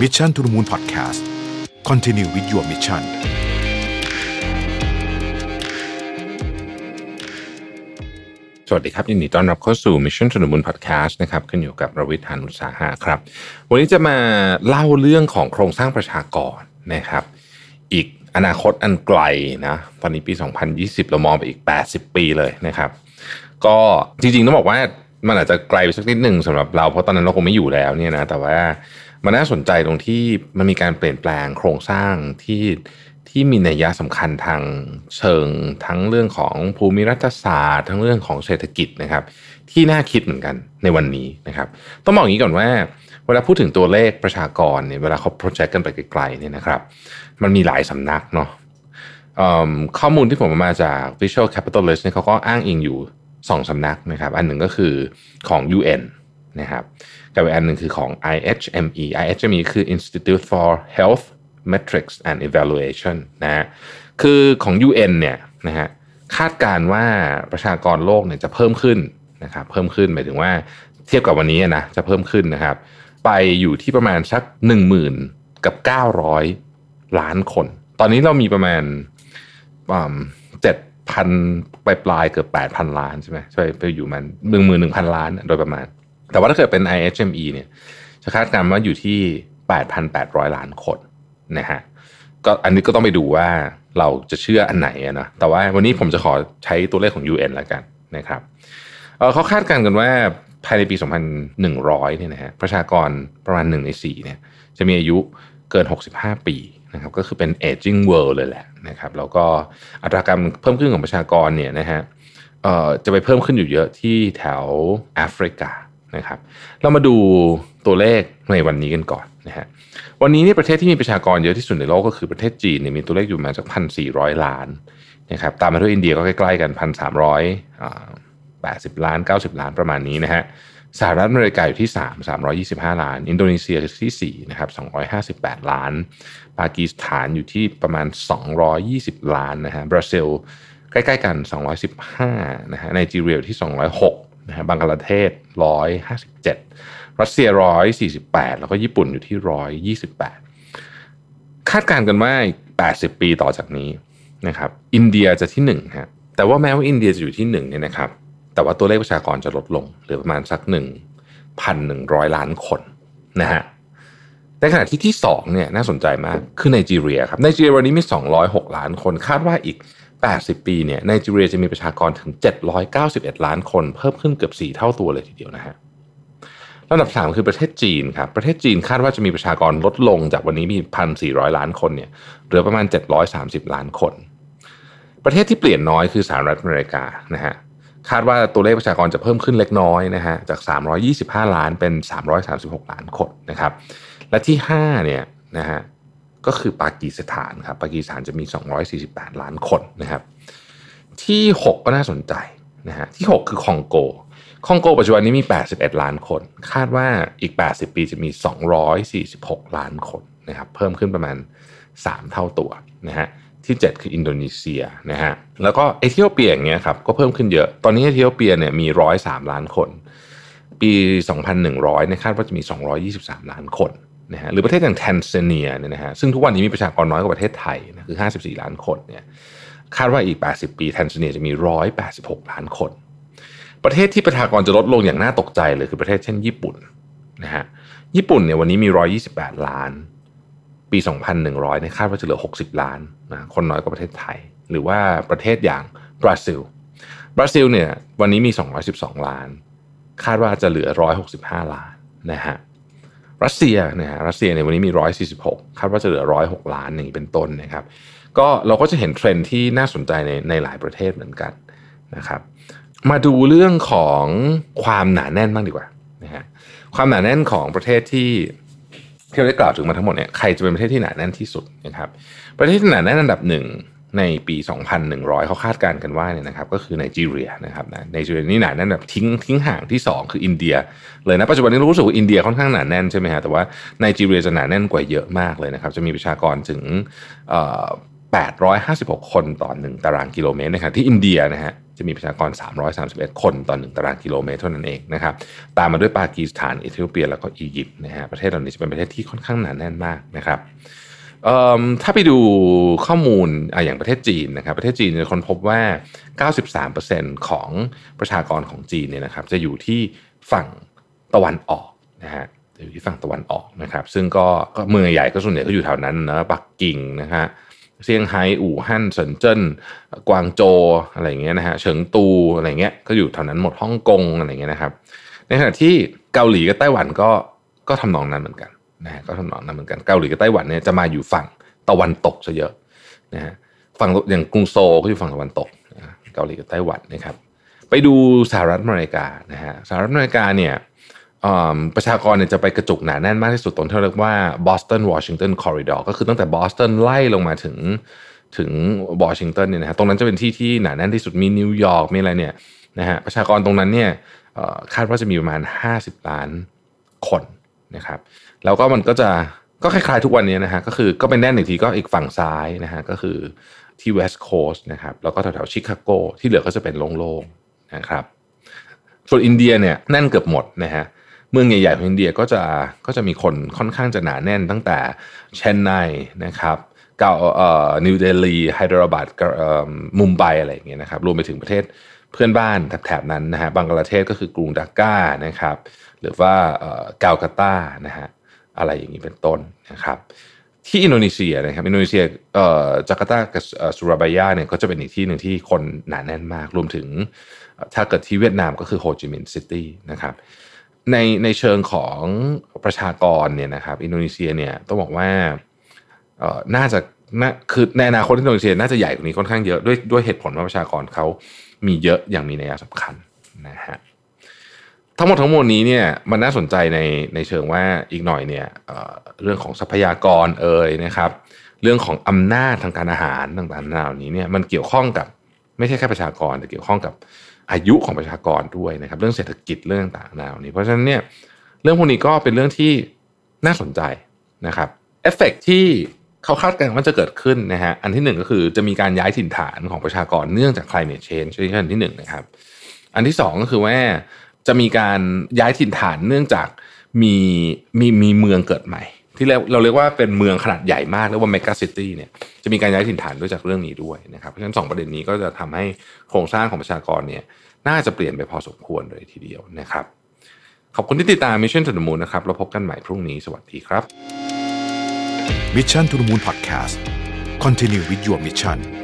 Mission to the Moon Podcast Continue with your mission สวัสดีครับยินดีต้อนรับเข้าสู่ Mission to the Moon Podcast นะครับขึ้นอยู่กับรวิทยานุสาหะครับ วันนี้จะมาเล่าเรื่องของโครงสร้างประชากรนะครับ อีกอนาคตอันไกลนะตอนนี้ปี 2020 เรามองไปอีก 80 ปีเลยนะครับ ก็จริงๆต้องบอกว่า มันอาจจะไกลไปสักนิดหนึ่งสำหรับเราเพราะตอนนั้นเราคงไม่อยู่แล้วเนี่ยนะแต่ว่ามันน่าสนใจตรงที่มันมีการเปลี่ยนแปลงโครงสร้างที่ที่มีนัยยะสำคัญทางเชิงทั้งเรื่องของภูมิรัฐศาสตร์ ทั้งเรื่องของเศรษฐกิจนะครับ ที่น่าคิดเหมือนกันในวันนี้นะครับ ต้องบอกอย่างนี้ก่อนว่า เวลาพูดถึงตัวเลขประชากรเนี่ยเวลาเขาโปรเจกต์กันไปไกลๆเนี่ยนะครับ มันมีหลายสำนักเนาะข้อมูลที่ผมมาจาก Visual Capitalist เนี่ยเขาก็อ้างอิงอยู่ สองสำนักนะครับอันหนึ่งก็คือของ UN นะครับกับอีกอันหนึ่งคือของ IHME IHME คือ Institute for Health Metrics and Evaluation นะฮะคือของ UN เนี่ยนะฮะคาดการว่าประชากรโลกเนี่ยจะเพิ่มขึ้นนะครับเพิ่มขึ้นหมายถึงว่าเทียบกับวันนี้นะจะเพิ่มขึ้นนะครับ ไปอยู่ที่ประมาณสัก 1 0,000 กับ 900 ล้านคน ตอนนี้เรามีประมาณ พันปลายปลายเกือบแปดพันล้านใช่ไหมช่วยไปอยู่มันหนึ่งหมื่นหนึ่งพันล้านโดยประมาณ แต่ว่าถ้าเกิดเป็น IHME เนี่ยจะคาดการณ์ว่าอยู่ที่แปดพันแปดร้อยล้านคนนะฮะก็อันนี้ก็ต้องไปดูว่าเราจะเชื่ออันไหนนะแต่ว่าวันนี้ผมจะขอใช้ตัวเลขของ UN แล้วกันนะครับเขาคาดการณ์กันว่าภายในปี 2100 เนี่ยนะฮะประชากรประมาณ1ใน4เนี่ยจะมีอายุเกิน 65 ปี นะครับก็คือเป็น aging world เลยแหละนะครับแล้วก็อัตราการเพิ่มขึ้นของประชากรเนี่ยนะฮะจะไปเพิ่มขึ้นอยู่เยอะที่แถวแอฟริกานะครับเรามาดูตัวเลขในวันนี้กันก่อนนะฮะวันนี้นี่ประเทศที่มีประชากรเยอะที่สุดในโลกก็คือประเทศจีนเนี่ยมีตัวเลขอยู่ประมาณสักพันสี่ร้อยล้านนะครับตามมาด้วยอินเดียก็ใกล้ๆกันพันสามร้อยแปดสิบล้านเก้าสิบล้านประมาณนี้นะฮะ สหรัฐอเมริกาอยู่ที่ 3 325 ล้าน อินโดนีเซียที่ 4 นะครับ 258 ล้าน ปากีสถานอยู่ที่ประมาณ 220 ล้านนะฮะ บราซิลใกล้ๆกัน 215 นะฮะไนจีเรียที่ 206 นะฮะ บังกลาเทศ 157 รัสเซีย 148 แล้วก็ญี่ปุ่นอยู่ที่ 128 คาดการณ์กันว่า 80 ปีต่อจากนี้นะครับ อินเดียจะที่1ฮะ แต่ว่าแม้ว่าอินเดียจะอยู่ที่1เนี่ยนะครับ แต่ว่าตัวเลขประชากรจะลดลงเหลือประมาณสักหนึ่งพันหนึ่งร้อยล้านคนนะฮะในขณะที่ที่สองเนี่ยน่าสนใจมากคือไนจีเรียครับไนจีเรียวันนี้มี 206 ล้านคนคาดว่าอีก 80 ปีเนี่ยไนจีเรียจะมีประชากรถึง 791 ล้านคน เพิ่มขึ้นเกือบ 4 เท่าตัวเลยทีเดียวนะฮะลำดับสามคือประเทศจีนครับประเทศจีนคาดว่าจะมีประชากรลดลงจากวันนี้มี 1,400 ล้านคนเนี่ยเหลือประมาณ 730 ล้านคน ประเทศที่เปลี่ยนน้อยคือสหรัฐอเมริกานะฮะ คาดว่าตัวเลขประชากรจะเพิ่มขึ้นเล็กน้อยนะฮะจาก 325 ล้านเป็น 336 ล้านคนนะครับและที่5เนี่ยนะฮะก็คือปากีสถานครับปากีสถานจะมี 248 ล้านคนนะครับที่ 6 ก็น่าสนใจนะฮะที่ 6 คือคองโกคองโกปัจจุบันนี้มี 81 ล้านคน คาดว่าอีก 80 ปีจะมี 246 ล้านคนนะครับเพิ่มขึ้นประมาณ 3 เท่าตัวนะฮะ ที่ 7 คืออินโดนีเซียนะฮะแล้วก็เอธิโอเปียอย่างเงี้ยครับก็เพิ่มขึ้นเยอะ ตอนนี้เอธิโอเปียเนี่ยมี 103 ล้านคน ปี 2100เนี่ยคาดว่าจะมี 223 ล้านคนนะฮะหรือประเทศอย่างแทนซาเนียเนี่ยนะฮะซึ่งทุกวันนี้มีประชากรน้อยกว่าประเทศไทยนะคือ 54 ล้านคนเนี่ยคาดว่าอีก 80 ปีแทนซาเนียจะมี 186 ล้านคน ประเทศที่ประชากรจะลดลงอย่างน่าตกใจเลยคือประเทศเช่นญี่ปุ่นนะฮะญี่ปุ่นเนี่ยวันนี้มี 128 ล้าน ปี 2,100เนี่ยคาดว่าจะเหลือ 60 ล้านนะคนน้อยกว่าประเทศไทย หรือว่าประเทศอย่างบราซิล บราซิลเนี่ยวันนี้มี 212 ล้าน คาดว่าจะเหลือ 165 ล้านนะฮะรัสเซียนะฮะรัสเซียในวันนี้มี 146 คาดว่าจะเหลือ 106 ล้านอย่างนี้เป็นต้นนะครับก็เราก็จะเห็นเทรนด์ที่น่าสนใจในในหลายประเทศเหมือนกันนะครับมาดูเรื่องของความหนาแน่นบ้างดีกว่านะฮะความหนาแน่นของประเทศที่ ที่เราได้กล่าวถึงมาทั้งหมดเนี่ยใครจะเป็นประเทศที่หนาแน่นที่สุดนะครับ ประเทศที่หนาแน่นอันดับหนึ่งในปี 2,100 เขาคาดการณ์กันว่าเนี่ยนะครับก็คือไนจีเรียนะครับไนจีเรียนี่หนาแน่นแบบทิ้งทิ้งห่างที่ 2 คืออินเดีย เลยนะปัจจุบันนี้รู้สึกว่าอินเดียค่อนข้างหนาแน่นใช่ไหมฮะแต่ว่าไนจีเรียจะหนาแน่นกว่าเยอะมากเลยนะครับจะมีประชากรถึง 856 คนต่อหนึ่งตารางกิโลเมตรนะครับที่อินเดียนะฮะจะมีประชากร 331 คนต่อ 1 ตารางกิโลเมตรเท่านั้นเองนะครับตามมาด้วยปากีสถานเอธิโอเปีย แล้วก็อียิปต์นะฮะประเทศเหล่านี้จะเป็นประเทศที่ค่อนข้างหนาแน่นมากนะครับถ้าไปดูข้อมูลออย่างประเทศจีนนะครับประเทศจีนจะคนพบว่า 93%ของประชากรของจีนเนี่ยนะครับจะอยู่ที่ฝั่งตะวันออกนะฮะอยู่ที่ฝั่งตะวันออกนะครับซึ่งก็เมืองใหญ่ก็ส่วนใหญ่ก็อยู่แถวนั้นนะปักกิ่งนะฮะ เซี่ยงไฮ้อู่ฮั่นเซินเจิ้นกวางโจอะไรเงี้ยนะฮะเฉิงตูอะไรเงี้ยก็อยู่แถวนั้นหมดฮ่องกงอะไรเงี้ยนะครับ ในขณะที่เกาหลีกับไต้หวันก็ก็ทำนองนั้นเหมือนกันนะฮะก็ทำนองนั้นเหมือนกันเกาหลีกับไต้หวันเนี่ยจะมาอยู่ฝั่งตะวันตกซะเยอะนะฮะฝั่งอย่างกรุงโซก็อยู่ฝั่งตะวันตกเกาหลีกับไต้หวันนะครับ ไปดูสหรัฐอเมริกานะฮะสหรัฐอเมริกาเนี่ย ประชากรเนี่ยจะไปกระจุกหนาแน่นมากที่สุดตรงที่เรียกว่า Boston Washington Corridor ก็คือตั้งแต่บอสตันไล่ลงมาถึงถึงวอชิงตันเนี่ยนะฮะตรงนั้นจะเป็นที่ที่หนาแน่นที่สุดมีนิวยอร์กมีอะไรเนี่ยนะฮะประชากรตรงนั้นเนี่ยคาดว่าจะมีประมาณ 50 ล้านคนนะครับแล้วก็มันก็จะก็คล้ายๆทุกวันนี้นะฮะก็คือก็เป็นแน่นอีกทีก็อีกฝั่งซ้ายนะฮะก็คือที่ West Coast นะครับแล้วก็แถวๆชิคาโกที่เหลือก็จะเป็นโล่งๆนะครับส่วนอินเดียเนี่ยแน่นเกือบหมดนะฮะ เมืองใหญ่ๆของอินเดียก็จะก็จะมีคนค่อนข้างจะหนาแน่นตั้งแต่เชนไนนะครับเก่าเอ่อนิวเดลีไฮเดอราบัดเอ่อมุมไบอะไรอย่างเงี้ยนะครับรวมไปถึงประเทศเพื่อนบ้านแถบๆนั้นนะฮะบังกลาเทศก็คือกรุงธากานะครับ หรือว่าเอ่อกัลกัตตานะฮะอะไรอย่างนี้เป็นต้นนะครับ ที่อินโดนีเซียนะครับอินโดนีเซียเอ่อจาการ์ตากับสุราบายาเนี่ยก็จะเป็นอีกที่หนึ่งที่คนหนาแน่นมาก รวมถึงถ้าเกิดที่เวียดนามก็คือโฮจิมินห์ City นะครับ ในในเชิงของประชากรเนี่ยนะครับ อินโดนีเซียเนี่ยต้องบอกว่าเอ่อน่าจะน่าคือในอนาคตอินโดนีเซียน่าจะใหญ่กว่านี้ค่อนข้างเยอะด้วยด้วยเหตุผลว่าประชากรเขามีเยอะอย่างมีนัยสำคัญนะฮะทั้งหมดทั้งมวลนี้เนี่ยมันน่าสนใจในในเชิงว่าอีกหน่อยเนี่ยเรื่องของทรัพยากรเอ่ยนะครับ เรื่องของอำนาจทางการอาหารต่างๆเหล่านี้เนี่ยมันเกี่ยวข้องกับไม่ใช่แค่ประชากรแต่เกี่ยวข้องกับ อายุของประชากรด้วยนะครับ เรื่องเศรษฐกิจเรื่องต่างๆเหล่านี้ เพราะฉะนั้นเนี่ยเรื่องพวกนี้ก็เป็นเรื่องที่น่าสนใจนะครับเอฟเฟกที่เขาคาดการณ์ว่าจะเกิดขึ้นนะฮะอันที่หนึ่งก็คือจะมีการย้ายถิ่นฐานของประชากรเนื่องจาก climate change นี่อันที่หนึ่งนะครับ อันที่สองก็คือว่าจะมีการย้ายถิ่นฐานเนื่องจากมีมีมีเมืองเกิดใหม่ ที่เราเราเรียกว่าเป็นเมืองขนาดใหญ่มากเรียกว่า megacity เนี่ยจะมีการย้ายถิ่นฐานด้วยจากเรื่องนี้ด้วยนะครับเพราะฉะนั้นสองประเด็นนี้ก็จะทำให้โครงสร้างของประชากรเนี่ยน่าจะเปลี่ยนไปพอสมควรเลยทีเดียวนะครับ ขอบคุณที่ติดตาม Mission to the Moon นะครับเราพบกันใหม่พรุ่งนี้สวัสดีครับ Mission to the Moon Podcast Continue with your mission